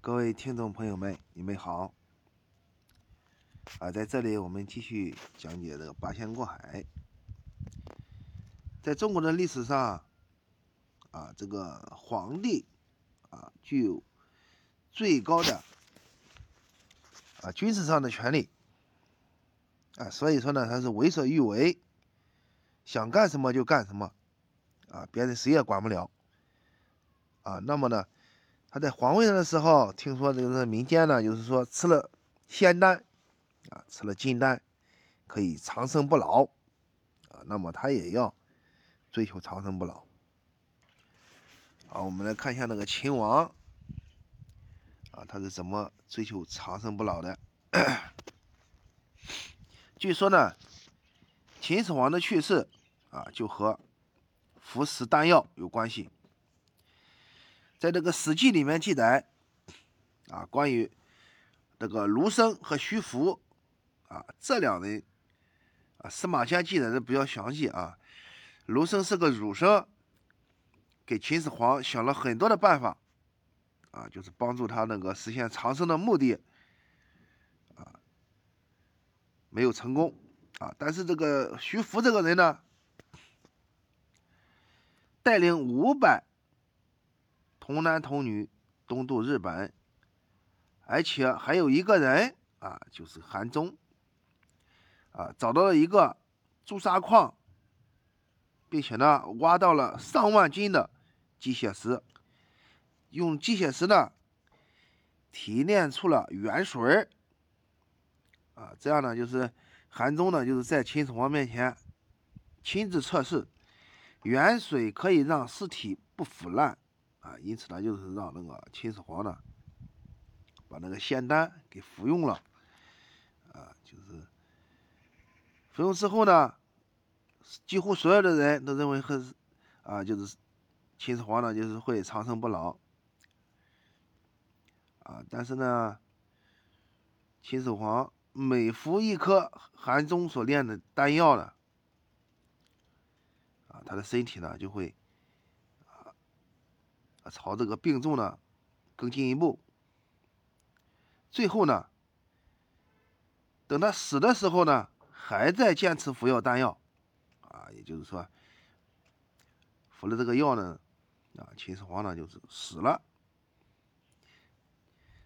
各位听众朋友们，你们好。啊，在这里我们继续讲解这个八仙过海。在中国的历史上，啊，这个皇帝啊，具有最高的啊军事上的权利啊，所以说呢，他是为所欲为，想干什么就干什么啊，别人谁也管不了啊。那么呢？他在皇位上的时候，听说这个民间呢，就是说吃了仙丹，啊，吃了金丹，可以长生不老，啊，那么他也要追求长生不老。好，我们来看一下那个秦王，啊，他是怎么追求长生不老的？据说呢，秦始皇的去世，啊，就和服食丹药有关系。在这个《史记》里面记载，啊，关于这个卢生和徐福，啊，这两人，啊，司马迁记载的比较详细啊。卢生是个儒生，给秦始皇想了很多的办法，啊，就是帮助他那个实现长生的目的，啊，没有成功，啊，但是这个徐福这个人呢，带领五百。童男童女东渡日本，而且还有一个人啊，就是韩忠啊，找到了一个朱砂矿，并且呢，挖到了上万斤的鸡血石，用鸡血石呢提炼出了原水啊，这样呢，就是韩忠呢，就是在秦始皇面前亲自测试，原水可以让尸体不腐烂。啊，因此呢，就是让那个秦始皇呢，把那个仙丹给服用了，啊，就是服用之后呢，几乎所有的人都认为和啊，就是秦始皇呢，就是会长生不老，啊，但是呢，秦始皇每服一颗韩忠所炼的丹药呢，啊，他的身体呢就会。朝这个病重呢更进一步，最后呢，等他死的时候呢，还在坚持服药丹药，啊，也就是说，服了这个药呢，啊，秦始皇呢就是死了，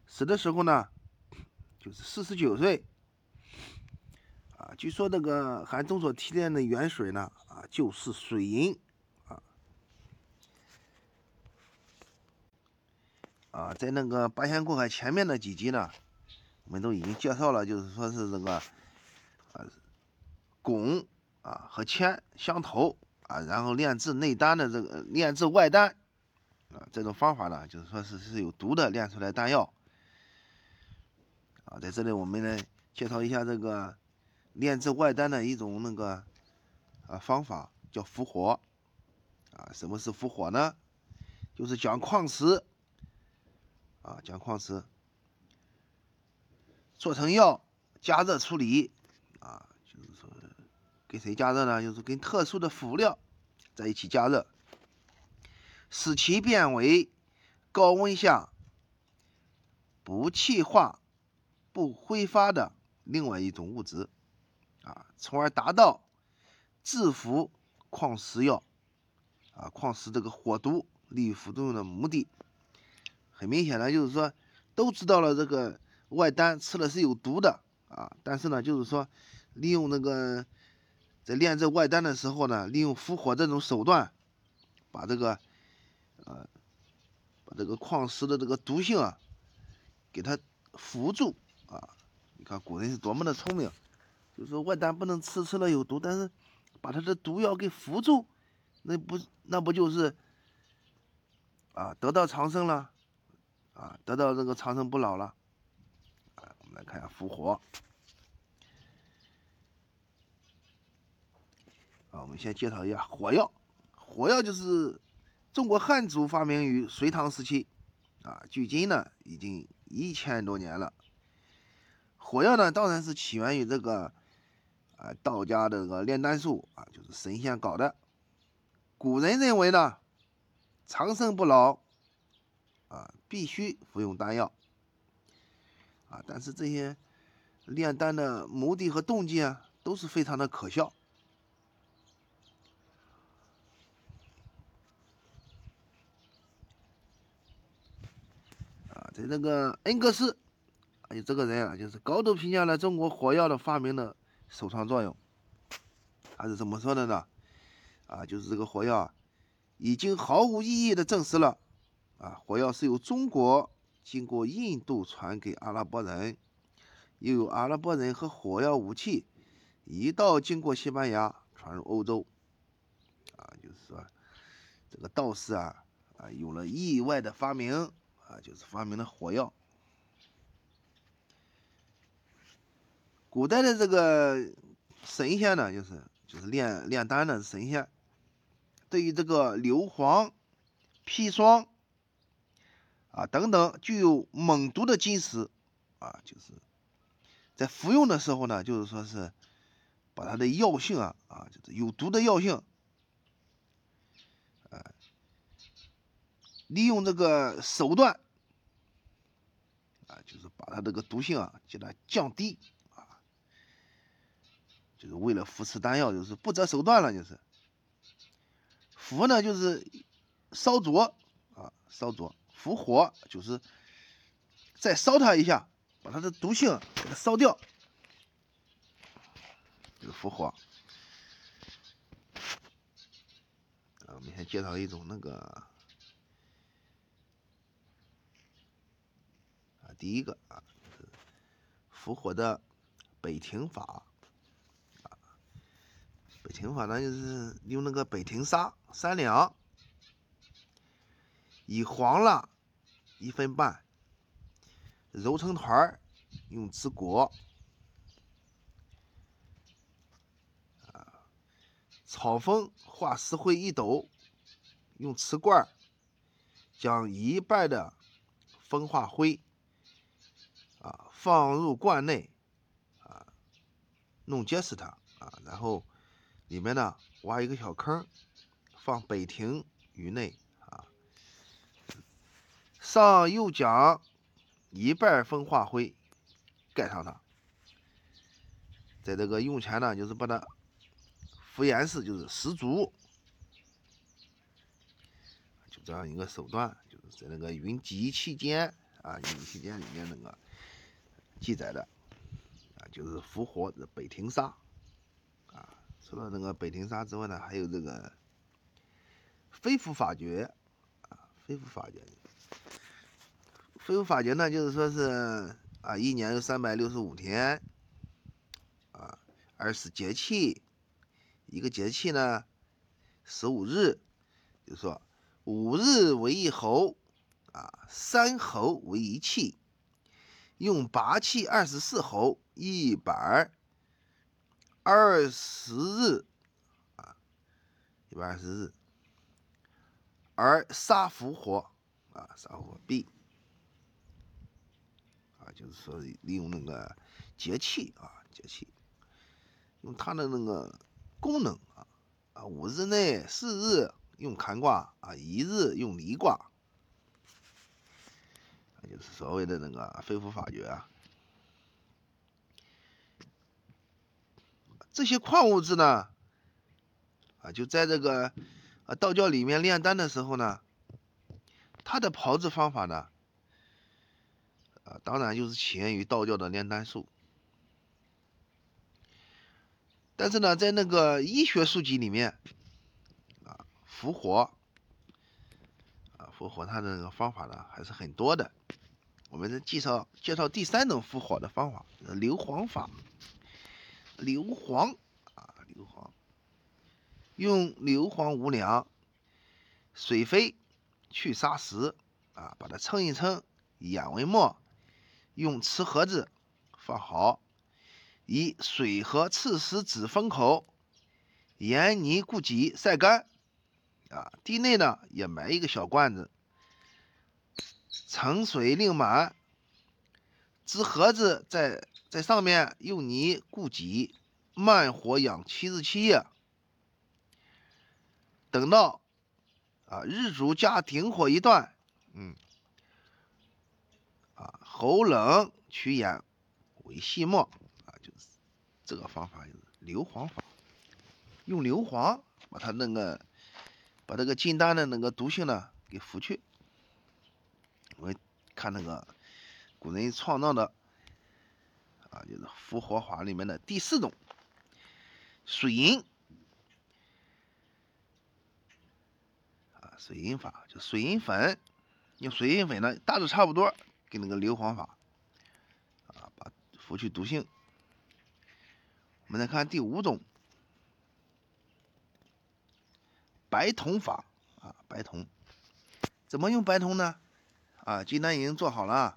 死的时候呢，就是四十九岁，啊，据说那个韩忠所提炼的元水呢，啊，就是水银。啊，在那个八仙过海前面的几集呢，我们都已经介绍了，就是说是这个，啊，汞啊和铅相投啊，然后炼制内丹的这个炼制外丹啊，这种方法呢，就是说是是有毒的炼出来丹药。啊，在这里我们来介绍一下这个炼制外丹的一种那个啊方法，叫伏火。啊，什么是伏火呢？就是将矿石。啊，将矿石做成药，加热处理，啊，就是说跟谁加热呢？就是跟特殊的辅料在一起加热，使其变为高温下不气化、不挥发的另外一种物质，啊，从而达到制服矿石药，啊，矿石这个火毒利于副作用的目的。很明显呢，就是说都知道了这个外丹吃了是有毒的啊，但是呢，就是说利用那个在炼制外丹的时候呢，利用伏火这种手段，把这个呃把这个矿石的这个毒性啊给它扶住啊。你看古人是多么的聪明，就是说外丹不能吃，吃了有毒，但是把它的毒药给扶住，那不那不就是啊得到长生了？啊，得到这个长生不老了。啊，我们来看一下复活。啊，我们先介绍一下火药。火药就是中国汉族发明于隋唐时期，啊，距今呢已经一千多年了。火药呢，当然是起源于这个啊道家的这个炼丹术啊，就是神仙搞的。古人认为呢，长生不老。啊，必须服用丹药啊。但是这些炼丹的目的和动机啊，都是非常的可笑啊。在这个恩格斯，哎，这个人啊，就是高度评价了中国火药的发明的首创作用。他是怎么说的呢？啊，就是这个火药啊已经毫无意义的证实了，啊，火药是由中国经过印度传给阿拉伯人，又有阿拉伯人和火药武器一道经过西班牙传入欧洲，啊，就是说这个道士啊，啊，有了意外的发明，啊，就是发明了火药。古代的这个神仙呢，就是就是炼炼丹的神仙。对于这个硫磺、砒霜啊等等具有猛毒的金石啊，就是在服用的时候呢，就是说是把它的药性啊啊，就是有毒的药性，啊，利用这个手段啊，就是把它这个毒性啊，给它降低啊，就是为了扶持丹药，就是不择手段了，就是。服呢就是烧灼啊，烧灼；伏火就是再烧它一下，把它的毒性给它烧掉。这个伏火啊，我们先介绍一种那个啊，第一个啊，伏火的北庭法。北庭法呢，就是用那个北庭砂三两，以黄蜡一分半，揉成团儿，用纸裹。啊，草蜂化石灰一斗，用瓷罐将一半的风化灰啊放入罐内，啊，弄结实它啊，然后。里面呢，挖一个小坑，放北亭于内，上又将一半风化灰盖上它，在这个用前呢，就是把它敷严实，就是十足，就这样一个手段，就是在那个《云集期间》啊，《云集期间》里面那个记载的啊，就是复活的北庭沙。除了那个北庭沙之外呢，还有这个飞符法诀啊，飞符法诀，飞符法诀呢，就是说是啊，一年有三百六十五天啊，二十节气，一个节气呢十五日，就说五日为一候啊，三候为一气，用八气二十四候一百。二十日啊，一百二十日，而杀伏火啊，杀伏火必，就是说利用那个节气啊，节气用它的那个功能啊啊，五日内四日用坎卦啊，一日用离卦，就是所谓的那个飞符法诀啊。这些矿物质呢，啊，就在这个啊道教里面炼丹的时候呢，它的炮制方法呢，当然就是起源于道教的炼丹术。但是呢，在那个医学书籍里面，啊，伏火，啊，复活它的那个方法呢还是很多的。我们再介绍介绍第三种复活的方法，硫磺法。硫磺啊，硫磺，用硫磺五两，水飞去砂石啊，把它称一称，研为末，用瓷盒子放好，以水和赤石子封口，盐泥固挤晒干啊，地内呢也埋一个小罐子，盛水另满，纸盒子在。在上面用泥固挤，慢火养七日七夜。等到啊日主加顶火一段，嗯，喉冷取眼为细末啊，就是这个方法，就是硫磺法，用硫磺把它那个把这个金丹的那个毒性呢给拂去。我们看那个古人创造的啊，就是复活法里面的第四种水银啊。水银法就水银粉，用水银粉呢，大致差不多，跟那个硫磺法啊，把拂去毒性。我们再看第五种白铜法啊，白铜怎么用白铜呢？啊，金丹已经做好了，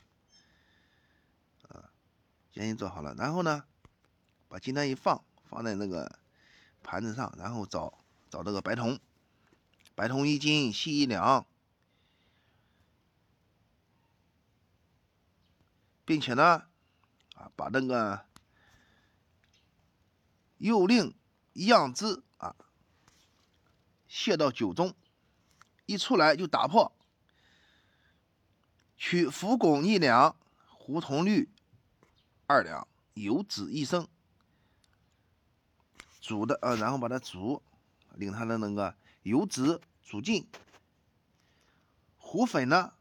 啊，已经做好了，然后呢，把金丹一放，放在那个盘子上，然后找找这个白铜。白铜一斤，细一两，并且呢，啊，把那个釉令样汁啊卸到酒中，一出来就打破，取浮汞一两，胡铜绿二两，油脂一升，煮的呃，然后把它煮，令它的那个。油脂煮尽，糊粉呢，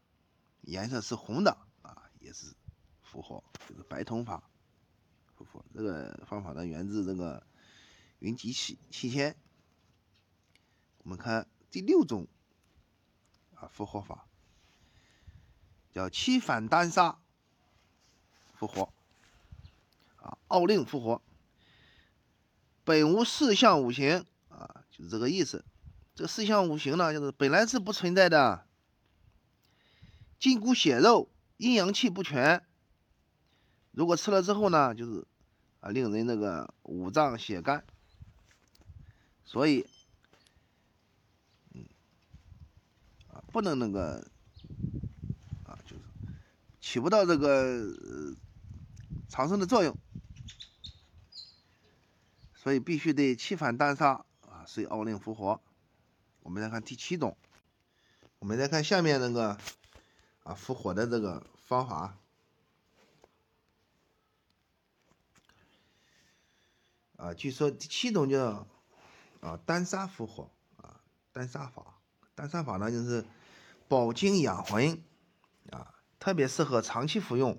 颜色是红的啊，也是复活，就是白铜法复活。这个方法呢，源自这个云集器期间。我们看第六种啊复活法，叫七反单杀复活啊，奥令复活，本无四象五行啊，就是这个意思。这四象五行呢，就是本来是不存在的，筋骨血肉、阴阳气不全。如果吃了之后呢，就是啊，令人那个五脏血干。所以，嗯，啊，不能那个，啊，就是起不到这个长生的作用。所以必须得气反丹砂啊，随奥令复活。我们再看第七种，我们再看下面那个啊复活的这个方法啊，据说第七种叫啊丹砂复活啊丹砂法，丹砂法呢就是保精养魂啊，特别适合长期服用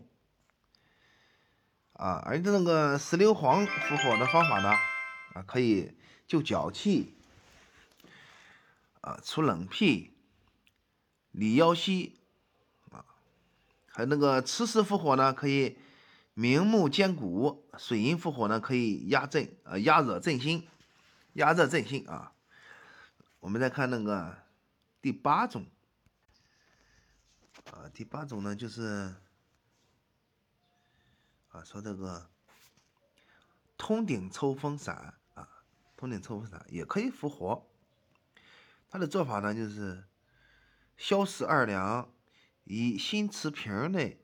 啊，而那个石硫磺复活的方法呢啊可以救脚气。啊，除冷僻，理腰膝，啊，还有那个磁石复活呢，可以明目坚骨；水银复活呢，可以压震，呃，压热振心，压热振心啊。我们再看那个第八种，啊，第八种呢，就是啊，说这个通顶抽风散啊，通顶抽风散也可以复活。它的做法呢，就是消食二两，以新瓷瓶内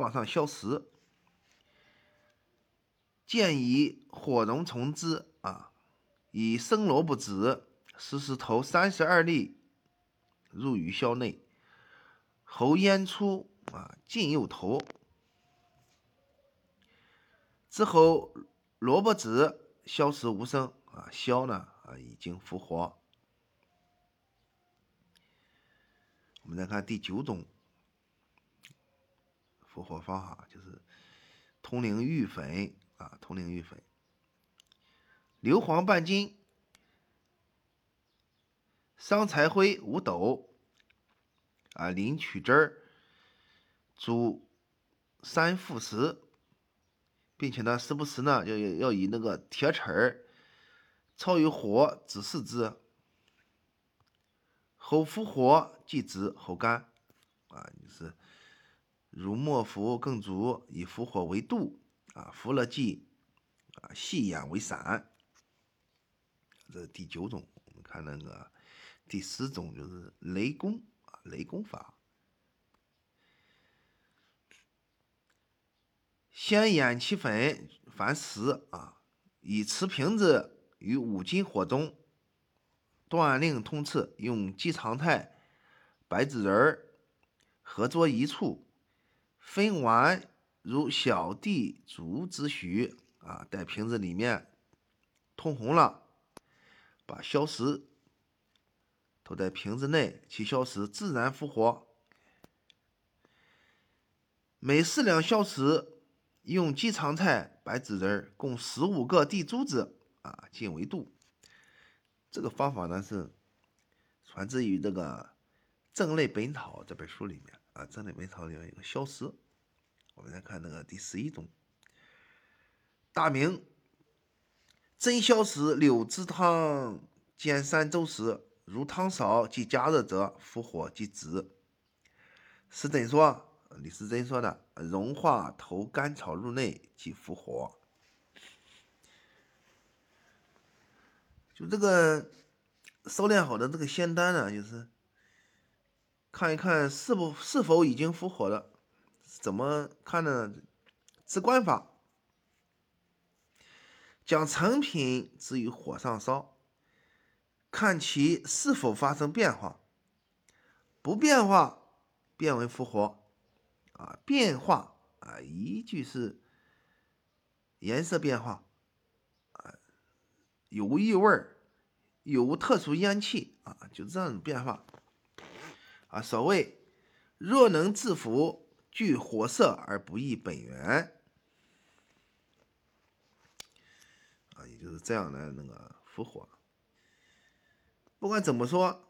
放上硝石，建以火溶虫汁啊，以生萝卜籽、石石头三十二粒入于硝内，喉咽出啊，进又投之后，萝卜籽消失无声啊，硝呢啊已经复活。我们再看第九种复活方法，就是通灵玉粉啊，通灵玉粉，硫磺半斤，桑柴灰五斗，啊，磷取汁儿，煮三副时，并且呢，时不时呢，要要要以那个铁齿儿操于火指示之。后复活即止，后干，啊，就是如末服更足，以符火为度，啊，符了即啊，细眼为散。这是第九种。我们看那个第十种，就是雷公啊，雷公法。先研其粉，凡十啊，以瓷瓶子于五金火中。断令通刺，用鸡肠菜、白纸仁儿合作一处，分丸如小地竹之许啊，在瓶子里面通红了，把硝石投在瓶子内，其硝石自然复活。每四两硝石，用鸡肠菜、白芷仁共十五个地珠子啊，进为度。这个方法呢是传自于这个《正类本草》这本书里面啊，《这里梅草》里面有个消石。我们再看那个第十一种，大名真消石柳枝汤煎三周时，如汤少即加热者，复火即止。是怎说。李时珍说的：“融化投甘草入内即复火。”就这个烧炼好的这个仙丹呢，就是看一看是不是否已经复活了。怎么看呢？直观法，将成品置于火上烧，看其是否发生变化，不变化变为复活。啊，变化啊，一句是颜色变化，啊，有无异味儿，有特殊烟气啊，就这样变化。啊，所谓若能制服，具火色而不易本源，啊，也就是这样的那个复活。不管怎么说，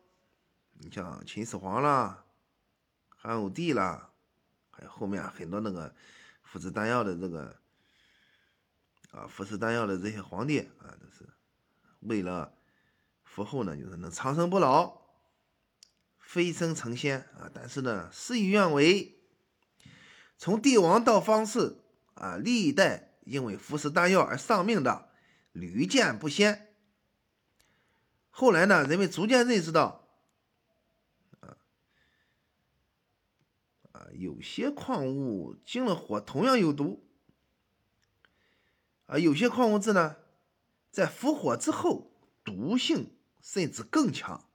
你像秦始皇啦，汉武帝啦。还有后面很多那个服食丹药的这个啊，服食丹药的这些皇帝啊，都是为了服后呢，就是能长生不老、飞升成仙啊。但是呢，事与愿违，从帝王到方士啊，历代因为服食丹药而丧命的屡见不鲜。后来呢，人们逐渐认识到啊。有些矿物经了火同样有毒，啊，有些矿物质呢，在服火之后毒性甚至更强。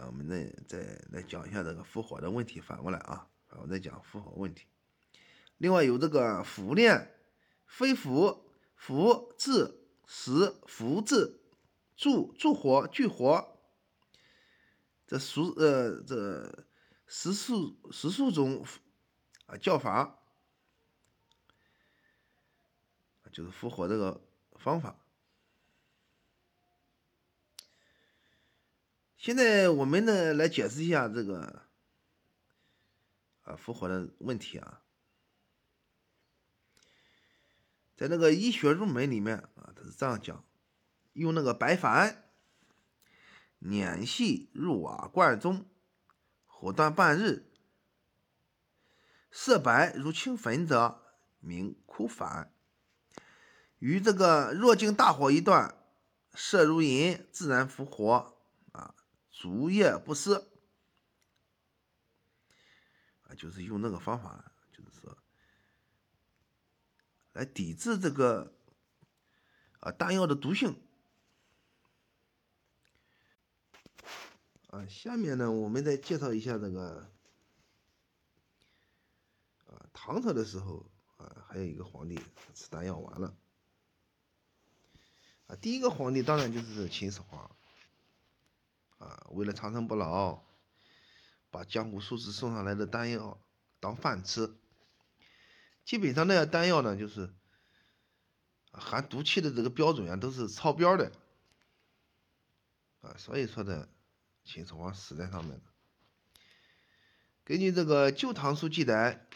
啊，我们再再来讲一下这个复火的问题，反过来啊，我再讲复火问题。另外有这个腐炼、非腐、腐制、实、腐制、助助火、聚火。这数呃，这十数十数种啊叫法，就是复活这个方法。现在我们呢来解释一下这个啊复活的问题啊，在那个医学入门里面啊，他是这样讲，用那个白矾。碾细入瓦罐中，火断半日，色白如青粉者，名枯矾。于这个若经大火一断，色如银，自然复活。竹叶不湿。啊，就是用那个方法，就是说来抵制这个啊丹药的毒性。啊，下面呢，我们再介绍一下这个啊，唐朝的时候啊，还有一个皇帝吃丹药完了啊。第一个皇帝当然就是秦始皇啊，为了长生不老，把江湖术士送上来的丹药当饭吃。基本上那些丹药呢，就是含毒气的这个标准啊，都是超标的啊，所以说呢。秦始皇死在上面的。根据这个《旧唐书》记载，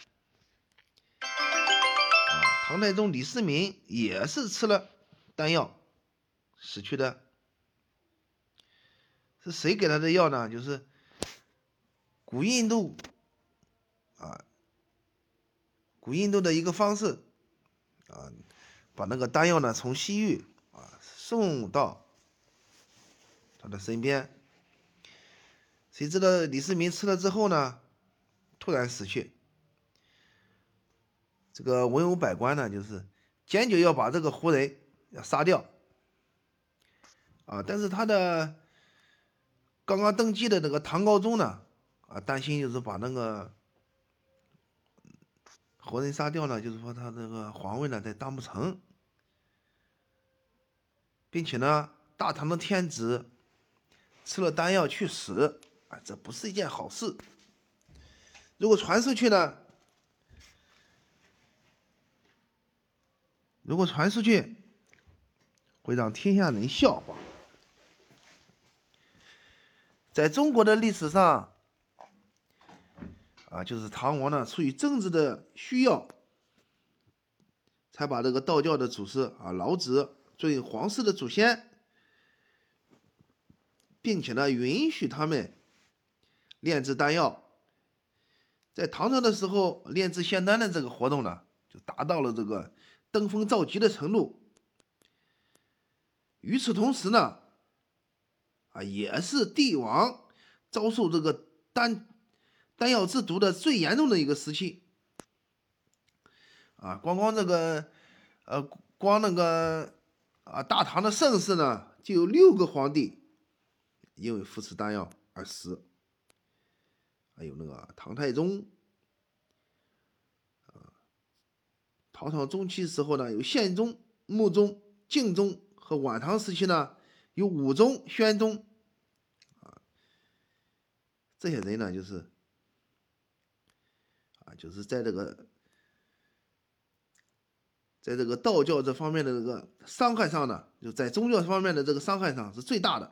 啊，唐太宗李世民也是吃了丹药死去的。是谁给他的药呢？就是古印度啊，古印度的一个方式啊，把那个丹药呢从西域啊送到他的身边。谁知道李世民吃了之后呢，突然死去。这个文武百官呢，就是坚决要把这个胡人要杀掉。啊，但是他的刚刚登基的那个唐高宗呢，啊，担心就是把那个活人杀掉了，就是说他这个皇位呢再当不成，并且呢，大唐的天子吃了丹药去死，啊，这不是一件好事。如果传出去呢，如果传出去，会让天下人笑话。在中国的历史上，啊，就是唐王呢，出于政治的需要，才把这个道教的祖师啊老子作为皇室的祖先，并且呢，允许他们炼制丹药。在唐朝的时候，炼制仙丹的这个活动呢，就达到了这个登峰造极的程度。与此同时呢，啊，也是帝王遭受这个丹丹药制毒的最严重的一个时期。啊，光光这个，呃，光那个啊，大唐的盛世呢，就有六个皇帝因为服食丹药而死。还有那个唐太宗，啊，唐朝中期时候呢，有宪宗、穆宗、敬宗。和晚唐时期呢，有武宗、宣宗，啊，这些人呢，就是啊，就是在这个，在这个道教这方面的这个伤害上呢，就在宗教方面的这个伤害上是最大的。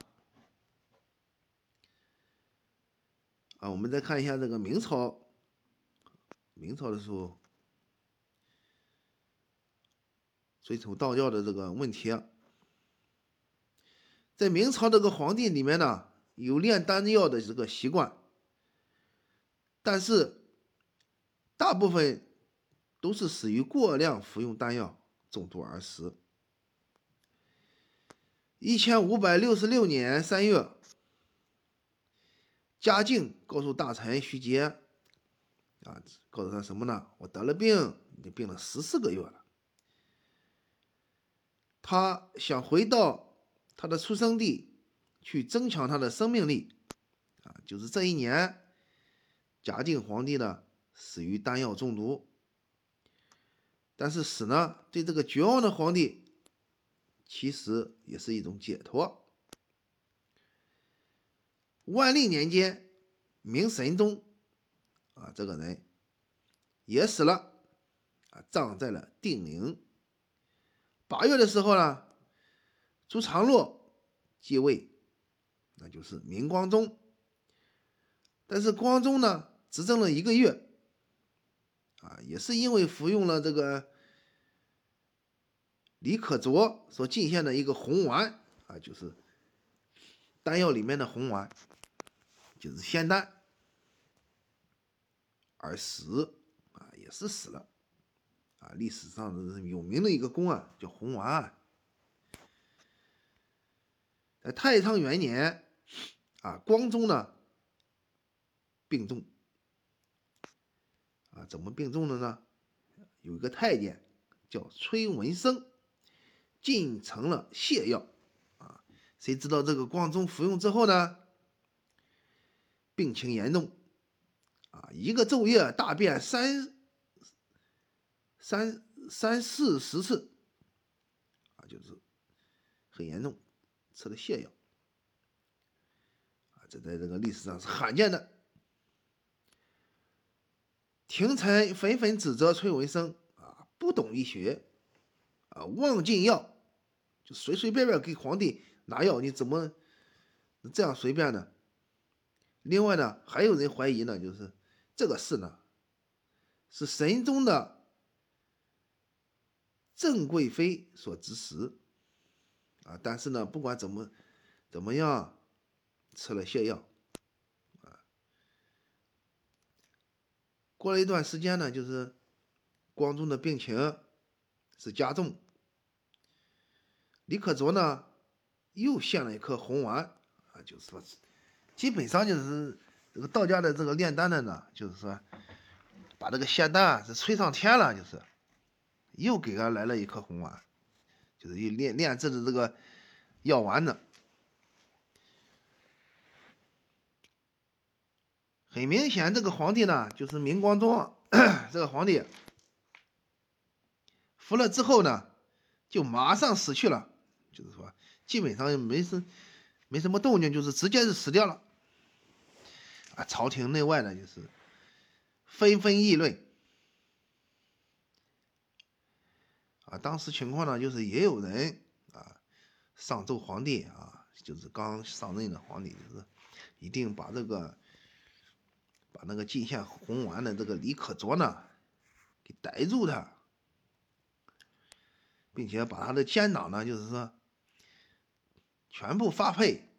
啊，我们再看一下这个明朝，明朝的时候，追求道教的这个问题。在明朝这个皇帝里面呢，有炼丹药的这个习惯，但是大部分都是死于过量服用丹药中毒而死。一千五百六十六年三月，嘉靖告诉大臣徐阶，啊，告诉他什么呢？我得了病，已经病了十四个月了，他想回到。他的出生地，去增强他的生命力，啊，就是这一年，嘉靖皇帝呢死于丹药中毒。但是死呢，对这个绝望的皇帝，其实也是一种解脱。万历年间，明神宗，啊，这个人也死了，啊，葬在了定陵。八月的时候呢。朱常洛继位，那就是明光宗。但是光宗呢，执政了一个月，啊，也是因为服用了这个李可灼所进献的一个红丸，啊，就是丹药里面的红丸，就是仙丹，而死，啊，也是死了，啊，历史上有名的一个功啊，叫红丸案。在太仓元年，啊，光宗呢病重，啊，怎么病重的呢？有一个太监叫崔文生，进城了泻药，啊，谁知道这个光宗服用之后呢，病情严重，啊，一个昼夜大便三三三四十次，啊，就是很严重。吃了泻药，啊，这在这个历史上是罕见的。廷臣纷纷指责崔文生啊，不懂医学，啊，妄进药，就随随便便给皇帝拿药，你怎么这样随便呢？另外呢，还有人怀疑呢，就是这个事呢，是神宗的郑贵妃所指使。啊，但是呢，不管怎么怎么样，吃了泻药，啊，过了一段时间呢，就是光宗的病情是加重，李可灼呢又献了一颗红丸，啊，就是说，基本上就是这个道家的这个炼丹的呢，就是说，把这个仙丹是吹上天了，就是又给他来了一颗红丸。就是一炼炼制的这个药丸子，很明显，这个皇帝呢，就是明光宗 这个皇帝服了之后呢，就马上死去了，就是说，基本上没什没什么动静，就是直接是死掉了。啊，朝廷内外呢，就是纷纷议论。啊，当时情况呢，就是也有人啊上奏皇帝啊，就是刚上任的皇帝，就是一定把这个把那个进献红丸的这个李可灼呢给逮住他，并且把他的奸党呢，就是说全部发配。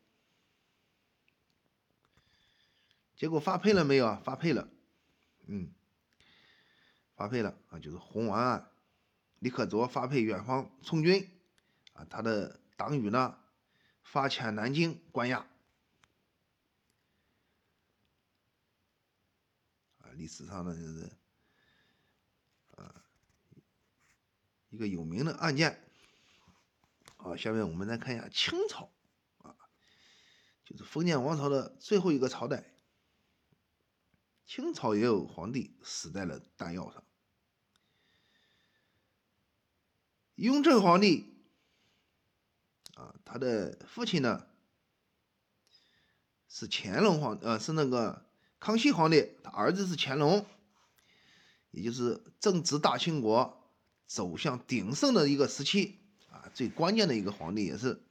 结果发配了没有啊？发配了，嗯，发配了啊，就是红丸案。李可灼发配远方从军，啊，他的党羽呢发遣南京关押。啊，历史上呢就是啊一个有名的案件。好，下面我们再看一下清朝，啊，就是封建王朝的最后一个朝代。清朝也有皇帝死在了弹药上。雍正皇帝啊，他的父亲呢是乾隆皇，呃，是那个康熙皇帝，他儿子是乾隆，也就是正值大清国走向鼎盛的一个时期啊，最关键的一个皇帝也是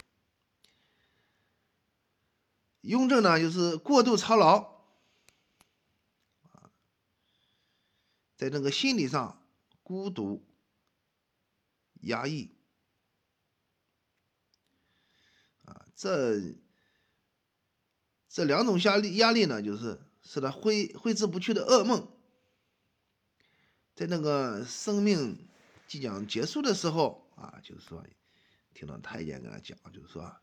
雍正呢，就是过度操劳啊，在那个心理上孤独。压抑啊，这这两种压力压力呢，就是使他挥挥之不去的噩梦。在那个生命即将结束的时候啊，就是说，听到太监跟他讲，就是说，啊，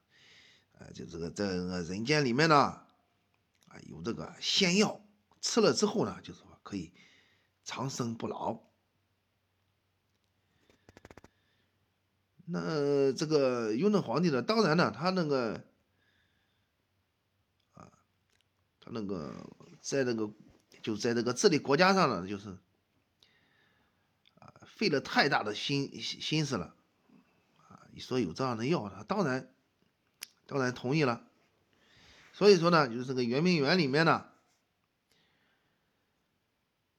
就这个这个人间里面呢，啊，有这个仙药，吃了之后呢，就是说可以长生不老。那这个雍正皇帝呢？当然呢，他那个啊，他那个在那个就在这个治理国家上呢，就是啊，费了太大的心心思了啊。你说有这样的药，他当然当然同意了。所以说呢，就是这个圆明园里面呢，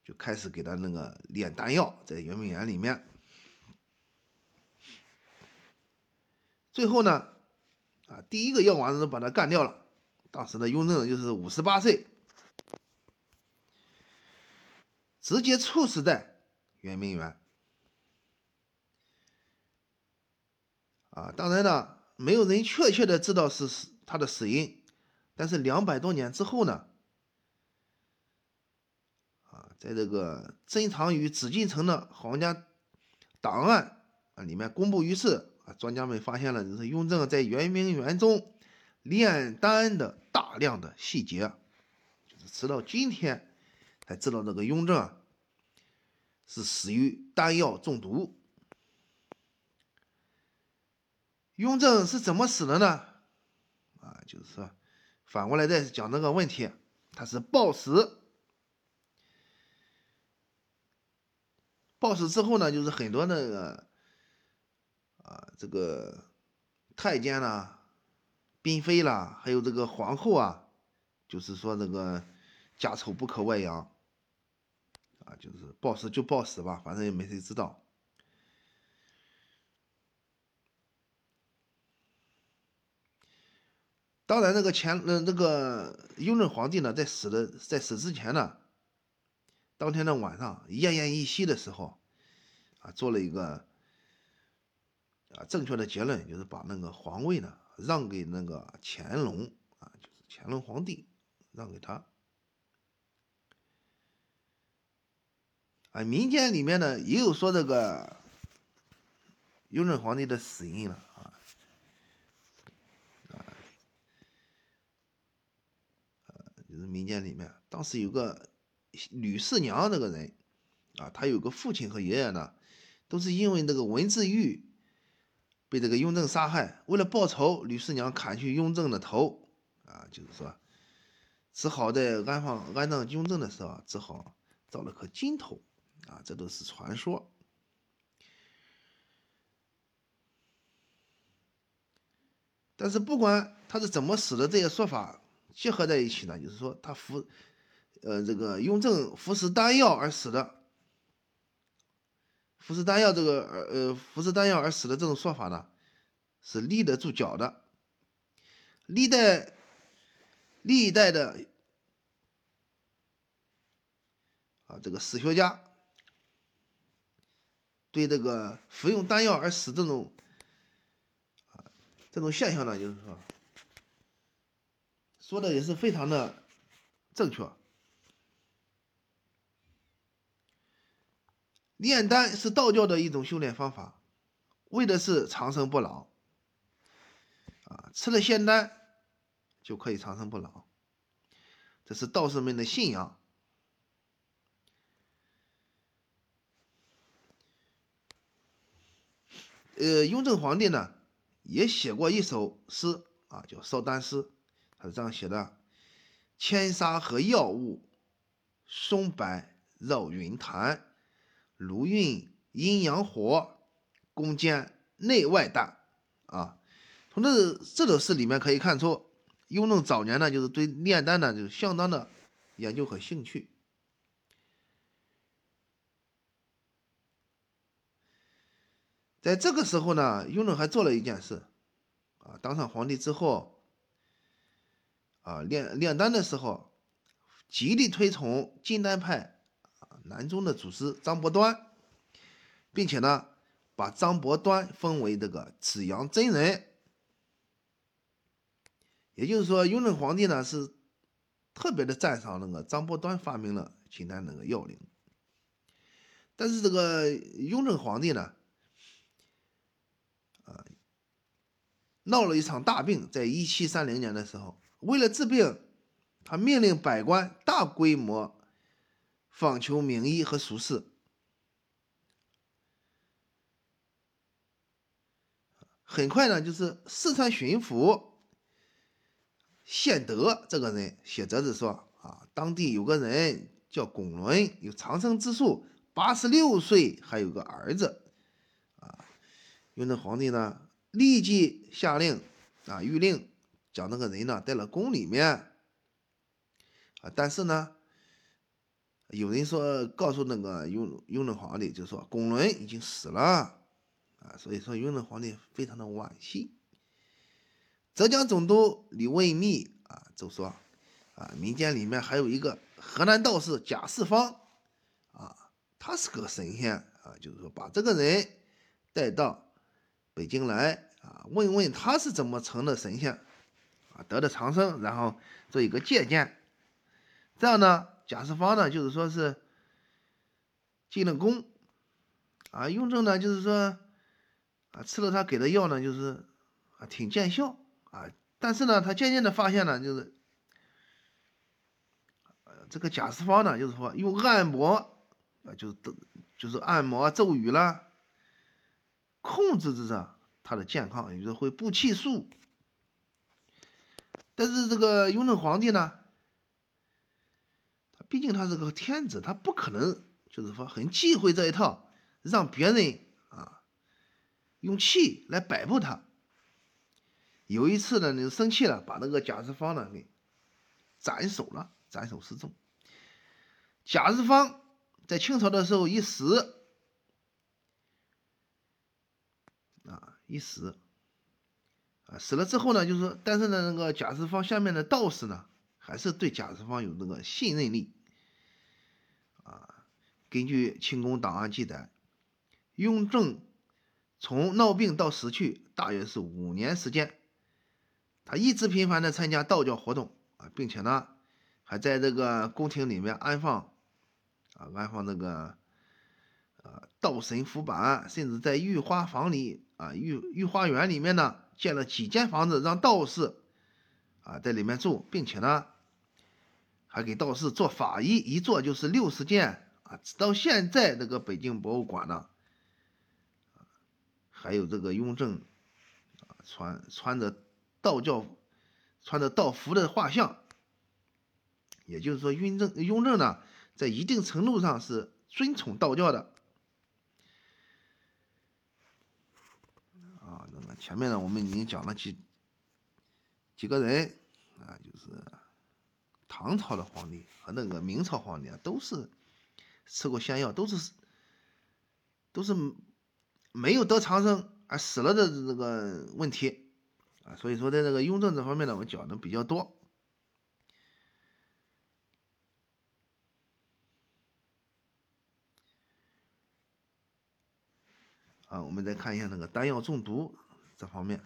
就开始给他那个炼丹药，在圆明园里面。最后呢，啊，第一个药丸子把他干掉了。当时的雍正就是五十八岁，直接猝死在圆明园。啊，当然呢，没有人确切的知道是死他的死因，但是两百多年之后呢，啊，在这个珍藏于紫禁城的皇家档案啊里面公布于世。啊专家们发现了，就是雍正在圆明园中炼丹的大量的细节，就是直到今天才知道这个雍正是死于丹药中毒。雍正是怎么死的呢？啊，就是说反过来再讲这个问题，他是暴死。暴死之后呢，就是很多那个。啊，这个太监啦、嫔妃啦，还有这个皇后啊，就是说这个家丑不可外扬啊，就是暴死就暴死吧，反正也没谁知道。当然，那个乾呃那个雍正皇帝呢，在死的在死之前呢，当天的晚上奄奄一息的时候啊，做了一个。啊，正确的结论就是把那个皇位呢让给那个乾隆啊，就是乾隆皇帝让给他。啊，民间里面呢也有说这个雍正皇帝的死因了啊，啊，就是民间里面当时有个吕四娘这个人啊，他有个父亲和爷爷呢，都是因为那个文字狱。被这个雍正杀害，为了报仇，吕四娘砍去雍正的头，啊，就是说，只好在安放安葬雍正的时候，只好造了颗金头，啊，这都是传说。但是不管他是怎么死的，这些说法结合在一起呢，就是说他服，呃，这个雍正服食丹药而死的，服食丹药这个呃服食丹药而死的这种说法呢，是立得住脚的。历代历代的啊，这个史学家对这个服用丹药而死这种。这种现象呢，就是说，说的也是非常的正确。炼丹是道教的一种修炼方法，为的是长生不老。啊，吃了仙丹就可以长生不老，这是道士们的信仰。呃，雍正皇帝呢？也写过一首诗啊，叫《烧丹诗》，他是这样写的：“千沙和药物，松柏绕云潭，炉运阴阳火，攻坚内外丹。”啊，从这这首诗里面可以看出，雍正早年呢，就是对炼丹呢，就是相当的研究和兴趣。在这个时候呢，雍正还做了一件事，啊，当上皇帝之后，啊，炼炼丹的时候，极力推崇金丹派南宗的祖师张伯端，并且呢，把张伯端封为这个紫阳真人。也就是说，雍正皇帝呢是特别的赞赏那个张伯端发明了金丹那个要领。但是这个雍正皇帝呢？闹了一场大病，在一七三零年的时候，为了治病，他命令百官大规模访求名医和俗士。很快呢，就是四川巡抚宪德这个人写折子说：“啊，当地有个人叫龚伦，有长生之术，八十六岁还有个儿子。”啊，雍正皇帝呢？立即下令啊，谕令将那个人呢带到宫里面啊。但是呢，有人说告诉那个雍雍正皇帝，就说龚伦已经死了啊。所以说雍正皇帝非常的惋惜。浙江总督李卫密啊就说啊，民间里面还有一个河南道士贾世方啊，他是个神仙啊，就是说把这个人带到。北京来啊，问问他是怎么成的神仙啊，得的长生，然后做一个借鉴。这样呢，贾世芳呢，就是说是进了宫啊，雍正呢，就是说啊，吃了他给的药呢，就是啊，挺见效啊。但是呢，他渐渐的发现呢，就是这个贾世芳呢，就是说用按摩啊，就是就是按摩咒语啦。控制着他的健康，也就是会布气术。但是这个雍正皇帝呢，毕竟他是个天子，他不可能就是说很忌讳这一套，让别人啊用气来摆布他。有一次呢，就生气了，把那个贾世芳呢给斩首了，斩首示众。贾世芳在清朝的时候一死。一死，啊，死了之后呢，就是，但是呢，那个贾世芳下面的道士呢，还是对贾世芳有那个信任力，根据清宫档案记载，雍正从闹病到死去大约是五年时间，他一直频繁的参加道教活动啊，并且呢，还在这个宫廷里面安放，啊，安放那个，呃，道神符板，甚至在御花房里。啊，御御花园里面呢，建了几间房子，让道士啊在里面住，并且呢，还给道士做法衣，一做就是六十件啊。直到现在，这个北京博物馆呢，还有这个雍正啊穿穿着道教穿着道服的画像。也就是说，雍正雍正呢，在一定程度上是尊崇道教的。啊，那么前面呢，我们已经讲了几几个人啊，就是唐朝的皇帝和那个明朝皇帝啊，都是吃过仙药，都是都是没有得长生而死了的这个问题啊。所以说，在这个雍正这方面呢，我讲的比较多。啊，我们再看一下那个丹药中毒这方面。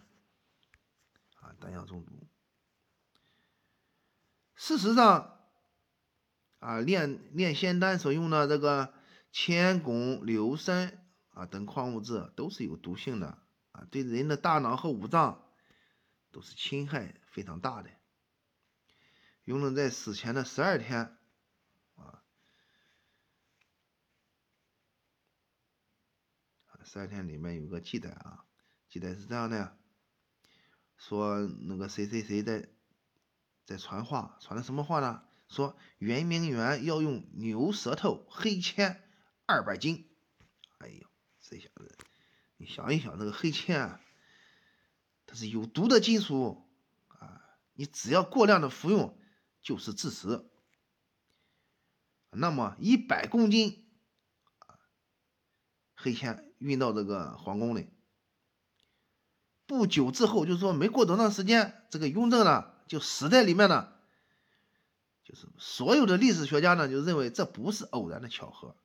啊，丹药中毒。事实上，啊，炼炼仙丹所用的这个铅、汞、硫酸啊等矿物质都是有毒性的啊，对人的大脑和五脏都是侵害非常大的。雍正在死前的十二天啊。十二天里面有个记载啊，记载是这样的，说那个谁谁谁在在传话，传的什么话呢？说圆明园要用牛舌头黑铅二百斤。哎呦，这小子，你想一想，这个黑铅，它是有毒的金属啊，你只要过量的服用就是致死。那么一百公斤啊。黑铅运到这个皇宫里，不久之后，就是说没过多长时间，这个雍正呢就死在里面了。就是所有的历史学家呢就认为这不是偶然的巧合，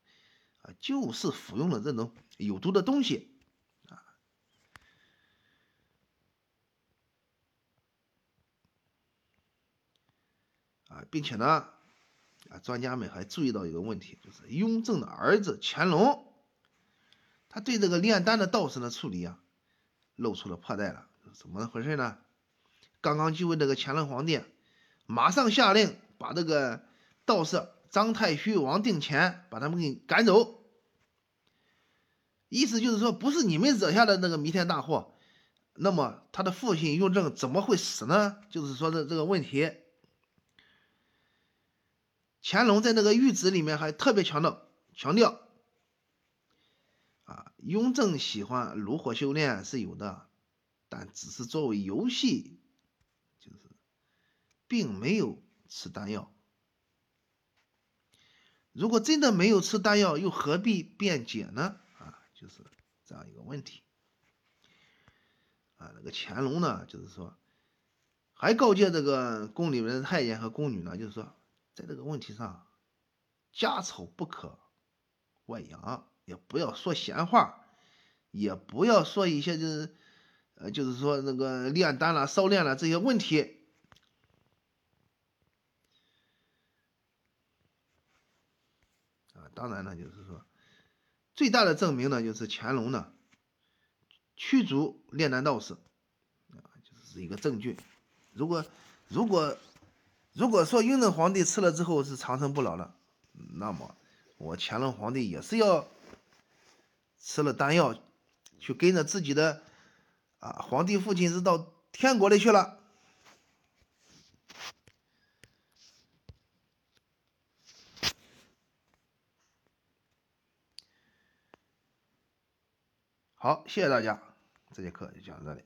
啊，就是服用了这种有毒的东西，啊，并且呢，啊，专家们还注意到一个问题，就是雍正的儿子乾隆。他对这个炼丹的道士的处理啊，露出了破绽了。怎么回事呢？刚刚继位这个乾隆皇帝，马上下令把这个道士张太虚、王定乾把他们给赶走。意思就是说，不是你们惹下的那个弥天大祸，那么他的父亲雍正怎么会死呢？就是说的这个问题。乾隆在那个谕旨里面还特别强调强调。啊，雍正喜欢炉火修炼是有的，但只是作为游戏，就是并没有吃丹药。如果真的没有吃丹药，又何必辩解呢？啊，就是这样一个问题。啊，那个乾隆呢，就是说，还告诫这个宫里面的太监和宫女呢，就是说，在这个问题上，家丑不可外扬。也不要说闲话，也不要说一些就是，呃，就是说那个炼丹了、烧炼了这些问题。当然呢，就是说，最大的证明呢，就是乾隆呢驱逐炼丹道士，啊，就是一个证据。如果如果如果说雍正皇帝吃了之后是长生不老了，那么我乾隆皇帝也是要。吃了丹药，去跟着自己的啊皇帝父亲是到天国里去了。好，谢谢大家，这节课就讲到这里。